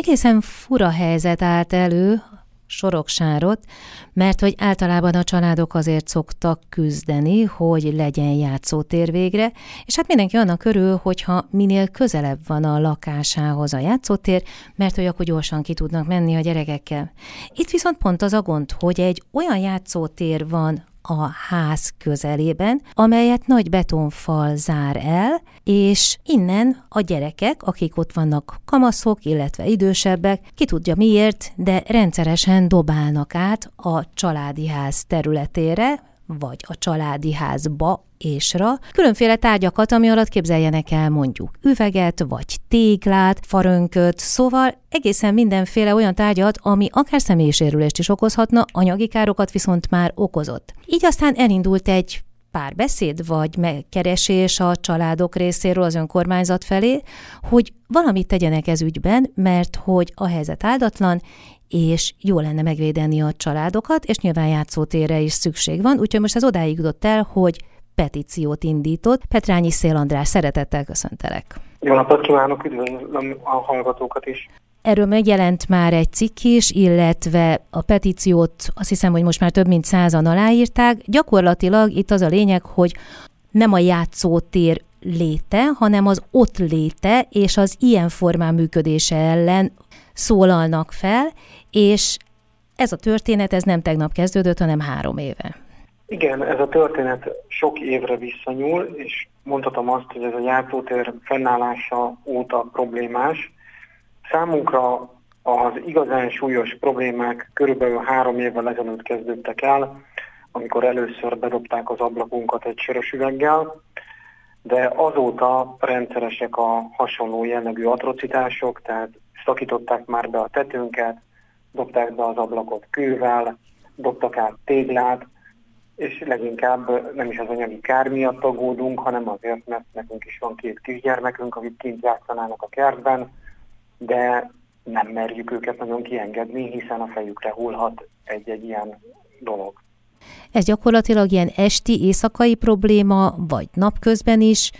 egészen fura helyzet állt elő Soroksárot, mert hogy általában a családok azért szoktak küzdeni, hogy legyen játszótér végre, és hát mindenki annak körül, hogyha minél közelebb van a lakásához a játszótér, mert hogy akkor gyorsan ki tudnak menni a gyerekekkel. Itt viszont pont az a gond, hogy egy olyan játszótér van a ház közelében, amelyet nagy betonfal zár el, és innen a gyerekek, akik ott vannak kamaszok, illetve idősebbek, ki tudja miért, de rendszeresen dobálnak át a családi ház területére, vagy a családi házba ésra, különféle tárgyakat, ami alatt képzeljenek el mondjuk üveget, vagy téglát, farönköt, szóval egészen mindenféle olyan tárgyat, ami akár személyisérülést is okozhatna, anyagi károkat viszont már okozott. Így aztán elindult egy párbeszéd vagy megkeresés a családok részéről az önkormányzat felé, hogy valamit tegyenek ez ügyben, mert hogy a helyzet áldatlan, és jó lenne megvédeni a családokat, és nyilván játszótérre is szükség van, úgyhogy most ez odáig jutott el, hogy petíciót indított. Petrányi Szél András, szeretettel köszöntelek. Jó napot kívánok, üdvözlöm a hallgatókat is. Erről megjelent már egy cikk is, illetve a petíciót azt hiszem, hogy most már több mint százan aláírták. Gyakorlatilag itt az a lényeg, hogy nem a játszótér léte, hanem az ott léte és az ilyen formán működése ellen szólalnak fel, és ez a történet, ez nem tegnap kezdődött, hanem három éve. Igen, ez a történet sok évre visszanyúl, és mondhatom azt, hogy ez a játszótér fennállása óta problémás. Számunkra az igazán súlyos problémák körülbelül három évvel ezelőtt kezdődtek el, amikor először bedobták az ablakunkat egy sörös üveggel, de azóta rendszeresek a hasonló jellegű atrocitások, tehát szakították már be a tetőnket, dobták be az ablakot kővel, dobtak át téglát, és leginkább nem is az anyagi kár miatt aggódunk, hanem azért, mert nekünk is van két kisgyermekünk, akik kint játszanának a kertben, de nem merjük őket nagyon kiengedni, hiszen a fejükre hullhat egy-egy ilyen dolog. Ez gyakorlatilag ilyen esti, éjszakai probléma, vagy napközben is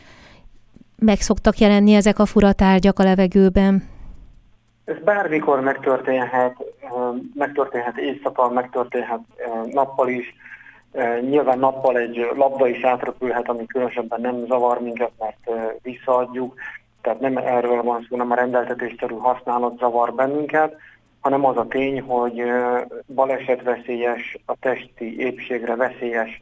meg szoktak jelenni ezek a furatárgyak a levegőben? Ez bármikor megtörténhet, megtörténhet éjszaka, megtörténhet nappal is. Nyilván nappal egy labda is átrepülhet, ami különösebben nem zavar minket, mert visszaadjuk. Tehát nem erről van szó, nem a rendeltetésszerű használat zavar bennünket, hanem az a tény, hogy balesetveszélyes, a testi épségre veszélyes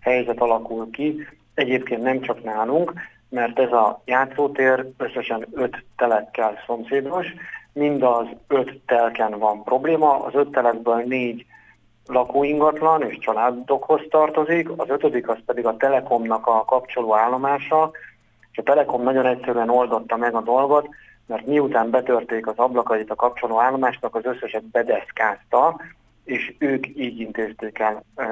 helyzet alakul ki. Egyébként nem csak nálunk, mert ez a játszótér összesen öt telekkel szomszédos, mind az öt telken van probléma, az öt telekből négy lakóingatlan és családokhoz tartozik, az ötödik az pedig a Telekomnak a kapcsoló állomása, és a Telekom nagyon egyszerűen oldotta meg a dolgot, mert miután betörték az ablakait a kapcsoló állomásnak, az összeset bedeszkázta, és ők így intézték el ö,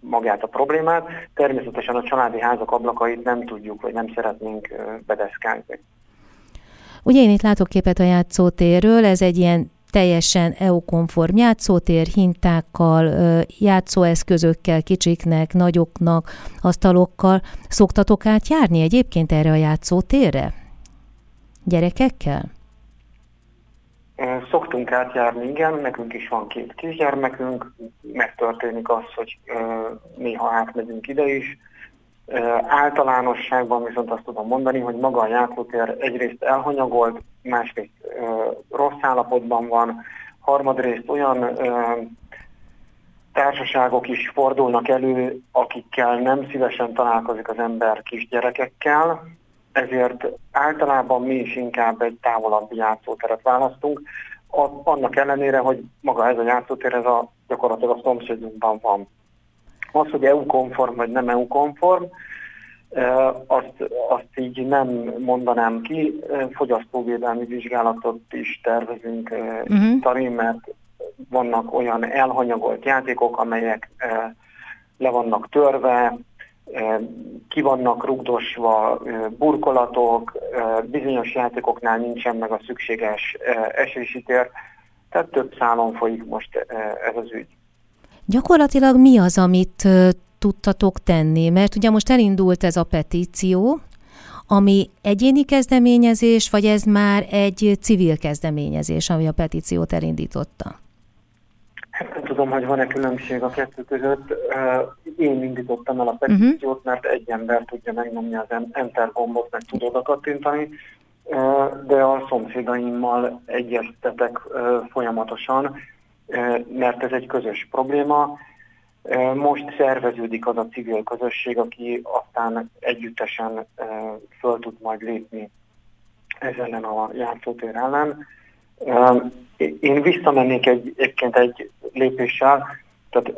magát a problémát. Természetesen a családi házak ablakait nem tudjuk, vagy nem szeretnénk ö, bedeszkázni. Ugye én itt látok képet a játszótérről, ez egy ilyen teljesen EU-konform játszótér, hintákkal, játszóeszközökkel, kicsiknek, nagyoknak, asztalokkal. Szoktatok átjárni egyébként erre a játszótérre? Gyerekekkel? Szoktunk átjárni, igen, nekünk is van két kisgyermekünk, megtörténik az, hogy néha átmegyünk ide is, Általánosságban viszont azt tudom mondani, hogy maga a játszótér egyrészt elhanyagolt, másrészt rossz állapotban van, harmadrészt olyan társaságok is fordulnak elő, akikkel nem szívesen találkozik az ember kisgyerekekkel, ezért általában mi is inkább egy távolabbi játszóteret választunk, annak ellenére, hogy maga ez a játszótér, ez a gyakorlatilag a szomszédunkban van. Az, hogy EU-konform vagy nem EU-konform, azt, azt így nem mondanám ki. Fogyasztóvédelmi vizsgálatot is tervezünk uh-huh. tani, mert vannak olyan elhanyagolt játékok, amelyek le vannak törve, ki vannak rugdosva burkolatok, bizonyos játékoknál nincsen meg a szükséges esési tér, tehát több szálon folyik most ez az ügy. Gyakorlatilag mi az, amit tudtatok tenni? Mert ugye most elindult ez a petíció, ami egyéni kezdeményezés, vagy ez már egy civil kezdeményezés, ami a petíciót elindította? Hát nem tudom, hogy van-e különbség a kettő között. Én indítottam el a petíciót, uh-huh. mert egy ember tudja megnyomni az enter gombot, meg tud oda kattintani, de a szomszédaimmal egyeztetek folyamatosan, mert ez egy közös probléma. Most szerveződik az a civil közösség, aki aztán együttesen föl tud majd lépni ez ellen a játszótér ellen. Én visszamennék egy, egyébként egy lépéssel, tehát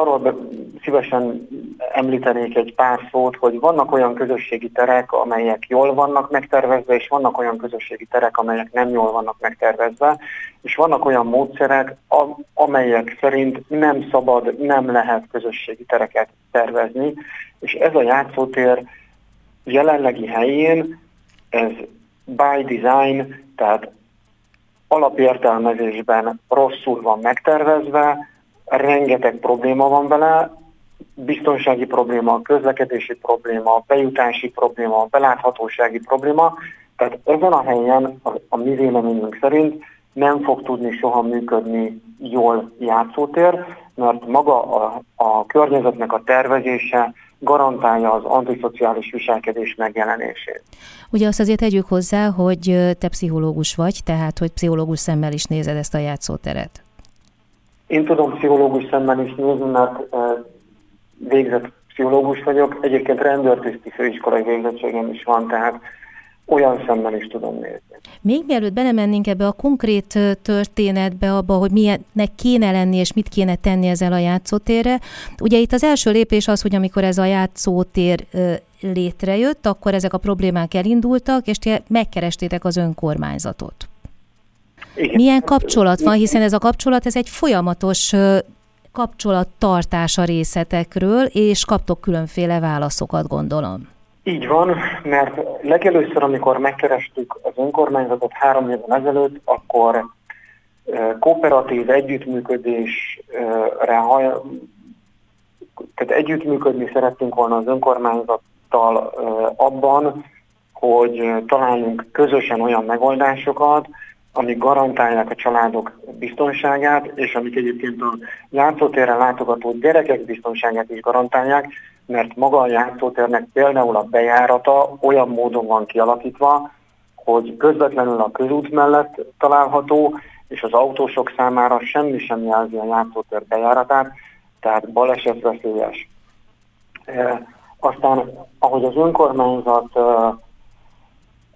arról szívesen említenék egy pár szót, hogy vannak olyan közösségi terek, amelyek jól vannak megtervezve, és vannak olyan közösségi terek, amelyek nem jól vannak megtervezve, és vannak olyan módszerek, amelyek szerint nem szabad, nem lehet közösségi tereket tervezni, és ez a játszótér jelenlegi helyén, ez by design, tehát alapértelmezésben rosszul van megtervezve, rengeteg probléma van vele, biztonsági probléma, közlekedési probléma, bejutási probléma, beláthatósági probléma, tehát ezen a helyen a, a mi véleményünk szerint nem fog tudni soha működni jól játszótér, mert maga a, a környezetnek a tervezése garantálja az antiszociális viselkedés megjelenését. Ugye azt azért tegyük hozzá, hogy te pszichológus vagy, tehát hogy pszichológus szemmel is nézed ezt a játszóteret. Én tudom pszichológus szemmel is nézni, mert végzett pszichológus vagyok. Egyébként rendőrtiszti főiskolai végzettségem is van, tehát olyan szemmel is tudom nézni. Még mielőtt belemennénk ebbe a konkrét történetbe, abba, hogy milyennek kéne lenni, és mit kéne tenni ezzel a játszótérre, ugye itt az első lépés az, hogy amikor ez a játszótér létrejött, akkor ezek a problémák elindultak, és ti megkerestétek az önkormányzatot. Igen. Milyen kapcsolat van, hiszen ez a kapcsolat, ez egy folyamatos kapcsolattartás a részletekről, és kaptok különféle válaszokat, gondolom. Így van, mert legelőször, amikor megkerestük az önkormányzatot három évvel ezelőtt, akkor kooperatív együttműködésre, tehát együttműködni szerettünk volna az önkormányzattal abban, hogy találjunk közösen olyan megoldásokat, amik garantálják a családok biztonságát, és amik egyébként a játszótérre látogató gyerekek biztonságát is garantálják, mert maga a játszótérnek például a bejárata olyan módon van kialakítva, hogy közvetlenül a közút mellett található, és az autósok számára semmi sem jelzi a játszótér bejáratát, tehát balesetveszélyes. E, aztán, ahogy az önkormányzat e,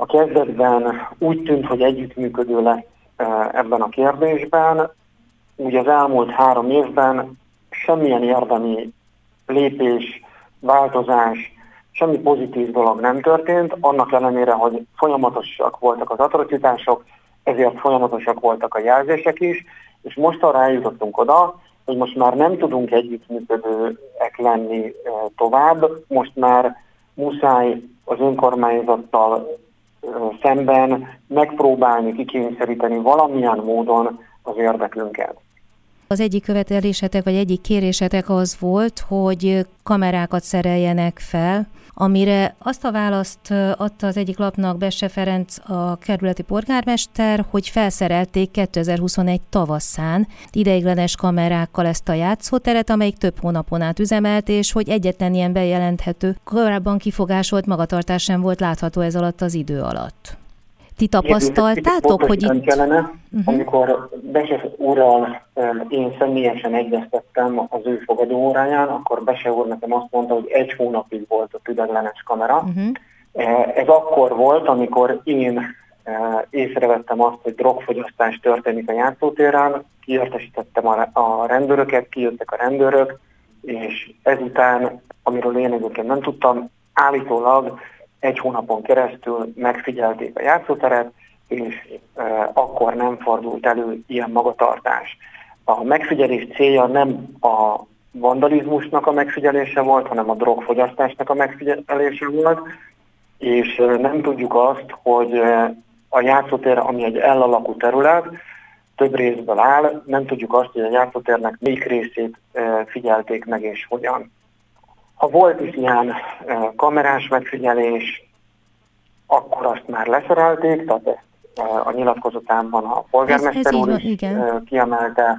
a kezdetben úgy tűnt, hogy együttműködő lesz e, ebben a kérdésben, úgy az elmúlt három évben semmilyen érdemi lépés, változás, semmi pozitív dolog nem történt, annak ellenére, hogy folyamatosak voltak az atrocitások, ezért folyamatosak voltak a jelzések is, és most arra eljutottunk oda, hogy most már nem tudunk együttműködőek lenni e, tovább, most már muszáj az önkormányzattal szemben megpróbálni kikényszeríteni valamilyen módon az érdeklünket. Az egyik követelésetek, vagy egyik kérésetek az volt, hogy kamerákat szereljenek fel, amire azt a választ adta az egyik lapnak Besse Ferenc, a kerületi polgármester, hogy felszerelték 2021 tavaszán ideiglenes kamerákkal ezt a játszóteret, amelyik több hónapon át üzemelt, és hogy egyetlen ilyen bejelenthető, korábban kifogásolt magatartás sem volt látható ez alatt az idő alatt. Ti tapasztaltátok, hogy itt... Kellene, uh-huh. amikor Bese úrral én személyesen egyeztettem az ő fogadó óráján, akkor Bese úr nekem azt mondta, hogy egy hónapig volt a tüdeglenes kamera. Uh-huh. Ez akkor volt, amikor én észrevettem azt, hogy drogfogyasztás történik a játszótéren, kiértesítettem a, a rendőröket, kijöttek a rendőrök, és ezután, amiről én egyébként nem tudtam, állítólag egy hónapon keresztül megfigyelték a játszóteret, és e, akkor nem fordult elő ilyen magatartás. A megfigyelés célja nem a vandalizmusnak a megfigyelése volt, hanem a drogfogyasztásnak a megfigyelése volt, és nem tudjuk azt, hogy a játszótér, ami egy elalakú terület, több részből áll, nem tudjuk azt, hogy a játszótérnek melyik részét figyelték meg és hogyan. Ha volt is ilyen kamerás megfigyelés, akkor azt már leszerelték, tehát ezt a nyilatkozatában a polgármester ez, ez úr is igen. kiemelte.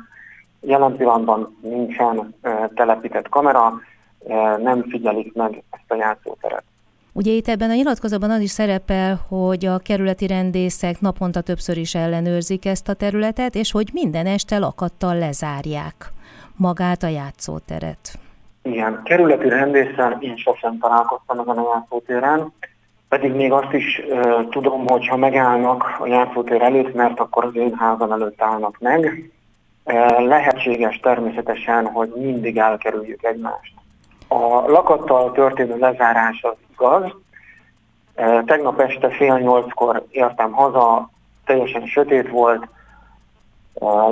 Jelen pillanatban nincsen telepített kamera, nem figyelik meg ezt a játszóteret. Ugye itt ebben a nyilatkozatban az is szerepel, hogy a kerületi rendészek naponta többször is ellenőrzik ezt a területet, és hogy minden este lakattal lezárják magát a játszóteret. Igen, kerületi rendészen én sosem találkoztam ezen a játszótéren, pedig még azt is uh, tudom, hogy ha megállnak a játszótér előtt, mert akkor az én házam előtt állnak meg, lehetséges természetesen, hogy mindig elkerüljük egymást. A lakattal történő lezárás az igaz. Tegnap este fél nyolckor értem haza, teljesen sötét volt,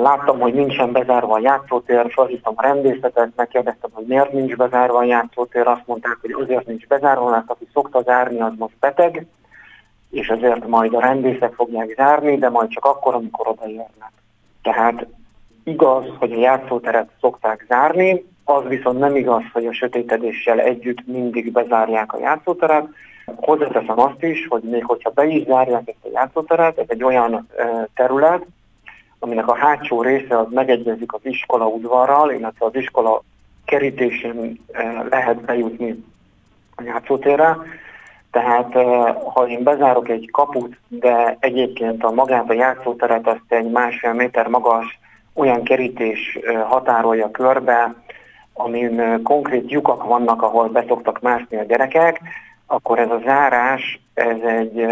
Láttam, hogy nincsen bezárva a játszótér, felhívtam a rendészetet, megkérdeztem, hogy miért nincs bezárva a játszótér, azt mondták, hogy azért nincs bezárva, mert aki szokta zárni, az most beteg, és ezért majd a rendészek fogják zárni, de majd csak akkor, amikor odaérnek. Tehát igaz, hogy a játszóteret szokták zárni, az viszont nem igaz, hogy a sötétedéssel együtt mindig bezárják a játszóteret. Hozzáteszem azt is, hogy még hogyha be is zárják ezt a játszóteret, ez egy olyan terület, aminek a hátsó része az megegyezik az iskola udvarral, illetve az iskola kerítésén eh, lehet bejutni a játszótérre. Tehát eh, ha én bezárok egy kaput, de egyébként a magát a játszóteret azt egy másfél méter magas olyan kerítés eh, határolja körbe, amin konkrét lyukak vannak, ahol beszoktak mászni a gyerekek, akkor ez a zárás ez egy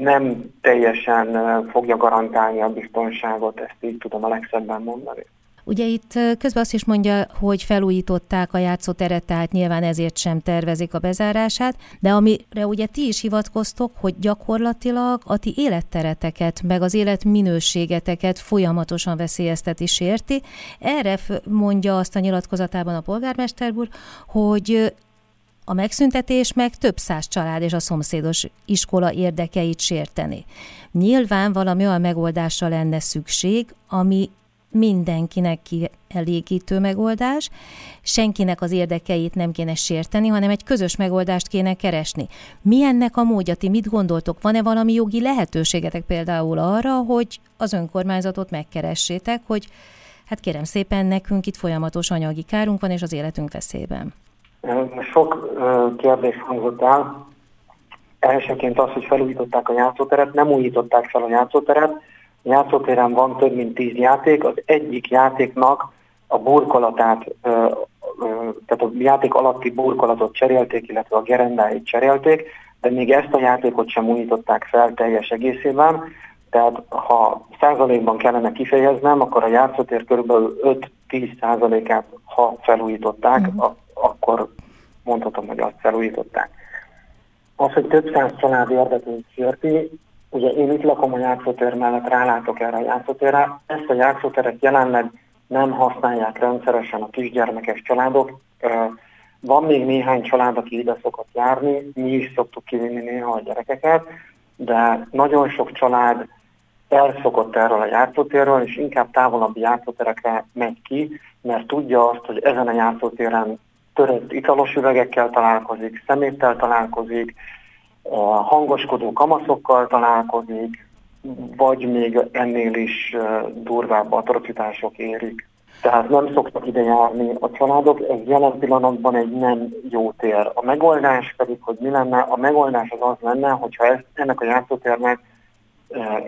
nem teljesen fogja garantálni a biztonságot, ezt így tudom a legszebben mondani. Ugye itt közben azt is mondja, hogy felújították a játszóteret, tehát nyilván ezért sem tervezik a bezárását, de amire ugye ti is hivatkoztok, hogy gyakorlatilag a ti élettereteket, meg az életminőségeteket folyamatosan veszélyezteti sérti. Erre mondja azt a nyilatkozatában a polgármester úr, hogy a megszüntetés meg több száz család és a szomszédos iskola érdekeit sérteni. Nyilván valami olyan megoldásra lenne szükség, ami mindenkinek kielégítő megoldás, senkinek az érdekeit nem kéne sérteni, hanem egy közös megoldást kéne keresni. Mi ennek a módja? Ti mit gondoltok? Van-e valami jogi lehetőségetek például arra, hogy az önkormányzatot megkeressétek, hogy hát kérem szépen, nekünk itt folyamatos anyagi kárunk van, és az életünk veszélyben? Sok kérdés hangzott el. Elsőként az, hogy felújították a játszóteret, nem újították fel a játszóteret. A játszótéren van több mint tíz játék, az egyik játéknak a burkolatát, tehát a játék alatti burkolatot cserélték, illetve a gerendáit cserélték, de még ezt a játékot sem újították fel teljes egészében. Tehát ha százalékban kellene kifejeznem, akkor a játszótér kb. 5-10 százalékát, ha felújították, uh-huh akkor mondhatom, hogy azt felújították. Az, hogy több száz család érdekét sérti, ugye én itt lakom a játszótér mellett, rálátok erre a játszótérre, ezt a játszóteret jelenleg nem használják rendszeresen a kisgyermekes családok. Van még néhány család, aki ide szokott járni, mi is szoktuk kivinni néha a gyerekeket, de nagyon sok család elszokott erről a játszótérről, és inkább távolabbi játszóterekre megy ki, mert tudja azt, hogy ezen a játszótéren törött italos üvegekkel találkozik, szeméttel találkozik, hangoskodó kamaszokkal találkozik, vagy még ennél is durvább atrocitások érik. Tehát nem szoktak ide járni a családok, ez jelen pillanatban egy nem jó tér. A megoldás pedig, hogy mi lenne, a megoldás az az lenne, hogyha ezt, ennek a játszótérnek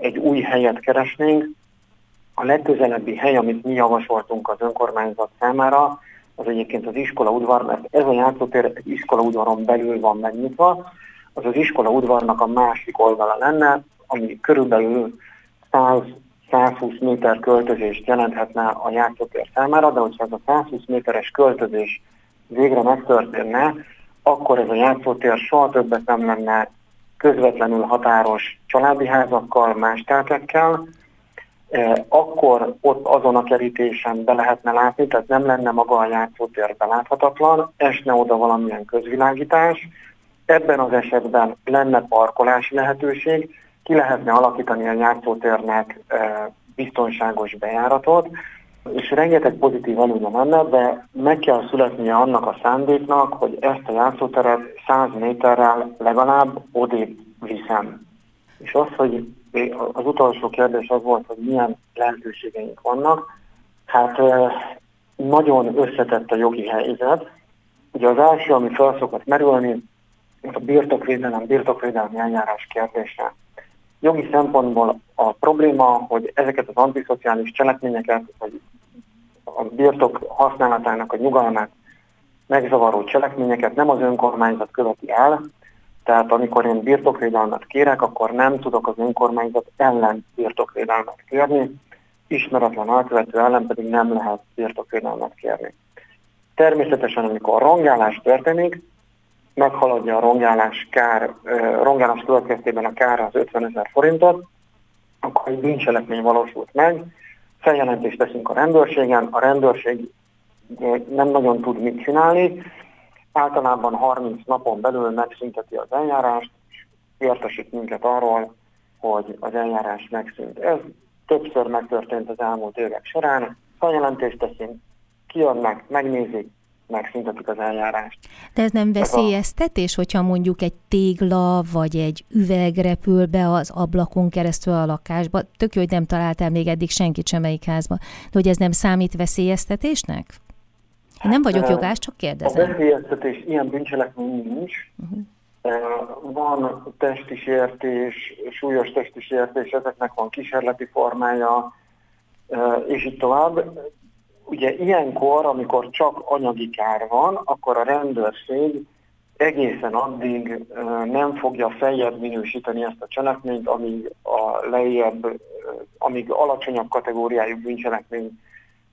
egy új helyet keresnénk, a legközelebbi hely, amit mi javasoltunk az önkormányzat számára, az egyébként az iskola udvar, mert ez a játszótér iskola udvaron belül van megnyitva, az az iskola udvarnak a másik oldala lenne, ami körülbelül 100-120 méter költözést jelenthetne a játszótér számára, de hogyha ez a 120 méteres költözés végre megtörténne, akkor ez a játszótér soha többet nem lenne közvetlenül határos családi házakkal, más telkekkel, akkor ott azon a kerítésen be lehetne látni, tehát nem lenne maga a játszótér beláthatatlan, esne oda valamilyen közvilágítás, ebben az esetben lenne parkolási lehetőség, ki lehetne alakítani a játszótérnek eh, biztonságos bejáratot, és rengeteg pozitív előnye lenne, de meg kell születnie annak a szándéknak, hogy ezt a játszóteret 100 méterrel legalább odébb hiszem. És az, hogy az utolsó kérdés az volt, hogy milyen lehetőségeink vannak. Hát nagyon összetett a jogi helyzet. Ugye az első, ami fel szokott merülni, a birtokvédelem, birtokvédelmi eljárás kérdése. Jogi szempontból a probléma, hogy ezeket az antiszociális cselekményeket, vagy a birtok használatának a nyugalmát megzavaró cselekményeket nem az önkormányzat követi el, tehát amikor én birtokvédelmet kérek, akkor nem tudok az önkormányzat ellen birtokvédelmet kérni, ismeretlen elkövető ellen pedig nem lehet birtokvédelmet kérni. Természetesen, amikor a rongálás történik, meghaladja a rongálás, kár, rongálás következtében a kár az 50 ezer forintot, akkor egy bűncselekmény valósult meg, feljelentést teszünk a rendőrségen, a rendőrség nem nagyon tud mit csinálni, általában 30 napon belül megszünteti az eljárást, értesít minket arról, hogy az eljárás megszűnt. Ez többször megtörtént az elmúlt évek során, feljelentést teszünk, kiadnak, megnézik, megszüntetik az eljárást. De ez nem veszélyeztetés, hogyha mondjuk egy tégla vagy egy üveg repül be az ablakon keresztül a lakásba? Tök jó, hogy nem találtál még eddig senkit semmelyik házba. De hogy ez nem számít veszélyeztetésnek? Én nem vagyok jogás, csak kérdezem. A veszélyeztetés ilyen bűncselekmény nincs. Uh-huh. Van testi sértés, súlyos testi sértés, ezeknek van kísérleti formája, és így tovább. Ugye ilyenkor, amikor csak anyagi kár van, akkor a rendőrség egészen addig nem fogja feljebb minősíteni ezt a cselekményt, amíg a lejjebb, amíg alacsonyabb kategóriájú bűncselekmény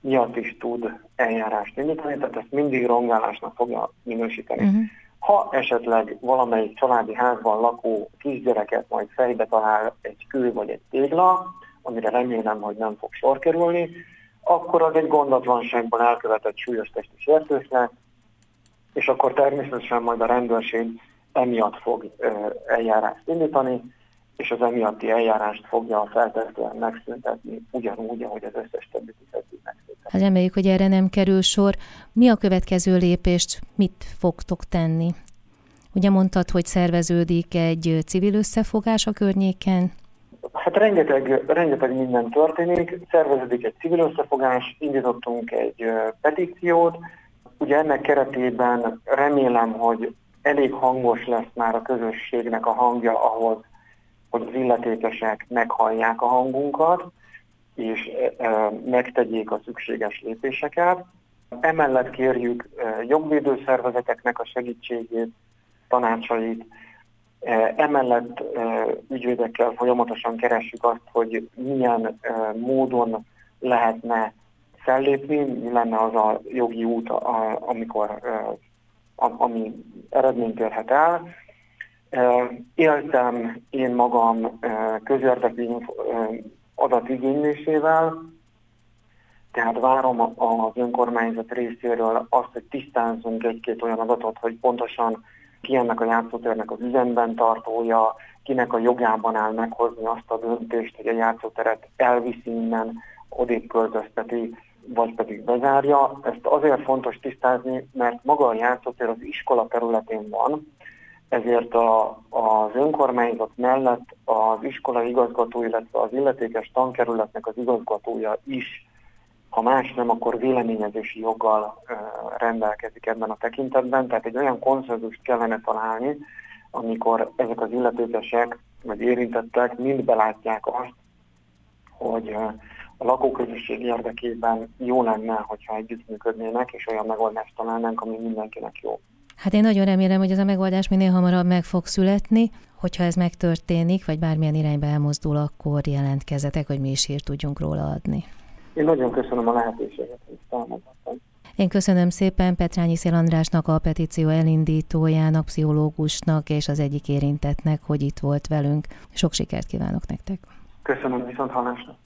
miatt is tud eljárást indítani, tehát ezt mindig rongálásnak fogja minősíteni. Uh-huh. Ha esetleg valamelyik családi házban lakó kisgyereket majd fejbe talál egy kő vagy egy tégla, amire remélem, hogy nem fog sor kerülni, akkor az egy gondatlanságban elkövetett súlyos testi sértés lesz, és akkor természetesen majd a rendőrség emiatt fog eljárást indítani, és az emiatti eljárást fogja feltétlenül megszüntetni, ugyanúgy, ahogy az összes többi fizető megszüntetni. Hát reméljük, hogy erre nem kerül sor. Mi a következő lépést, mit fogtok tenni? Ugye mondtad, hogy szerveződik egy civil összefogás a környéken? Hát rengeteg, rengeteg minden történik, szerveződik egy civil összefogás, indítottunk egy petíciót, ugye ennek keretében remélem, hogy elég hangos lesz már a közösségnek a hangja ahhoz, hogy az illetékesek meghallják a hangunkat, és megtegyék a szükséges lépéseket. Emellett kérjük jogvédőszervezeteknek a segítségét, tanácsait. Emellett ügyvédekkel folyamatosan keressük azt, hogy milyen módon lehetne fellépni, mi lenne az a jogi út, amikor, ami eredményt érhet el. Éltem én magam közérdekű adatigénylésével, tehát várom az önkormányzat részéről azt, hogy tisztázzunk egy-két olyan adatot, hogy pontosan ki ennek a játszótérnek az üzemben tartója, kinek a jogában áll meghozni azt a döntést, hogy a játszóteret elviszi innen, odébb költözteti, vagy pedig bezárja. Ezt azért fontos tisztázni, mert maga a játszótér az iskola területén van, ezért a, az önkormányzat mellett az iskola igazgató, illetve az illetékes tankerületnek az igazgatója is, ha más nem, akkor véleményezési joggal rendelkezik ebben a tekintetben, tehát egy olyan konszenzust kellene találni, amikor ezek az illetékesek, vagy érintettek mind belátják azt, hogy a lakóközösség érdekében jó lenne, hogyha együttműködnének, és olyan megoldást találnánk, ami mindenkinek jó. Hát én nagyon remélem, hogy ez a megoldás minél hamarabb meg fog születni. Hogyha ez megtörténik, vagy bármilyen irányba elmozdul, akkor jelentkezetek, hogy mi is hírt tudjunk róla adni. Én nagyon köszönöm a lehetőséget, hogy támogattam. Én köszönöm szépen Petrányi Szél Andrásnak, a petíció elindítójának, pszichológusnak és az egyik érintetnek, hogy itt volt velünk. Sok sikert kívánok nektek! Köszönöm, viszont hallásra!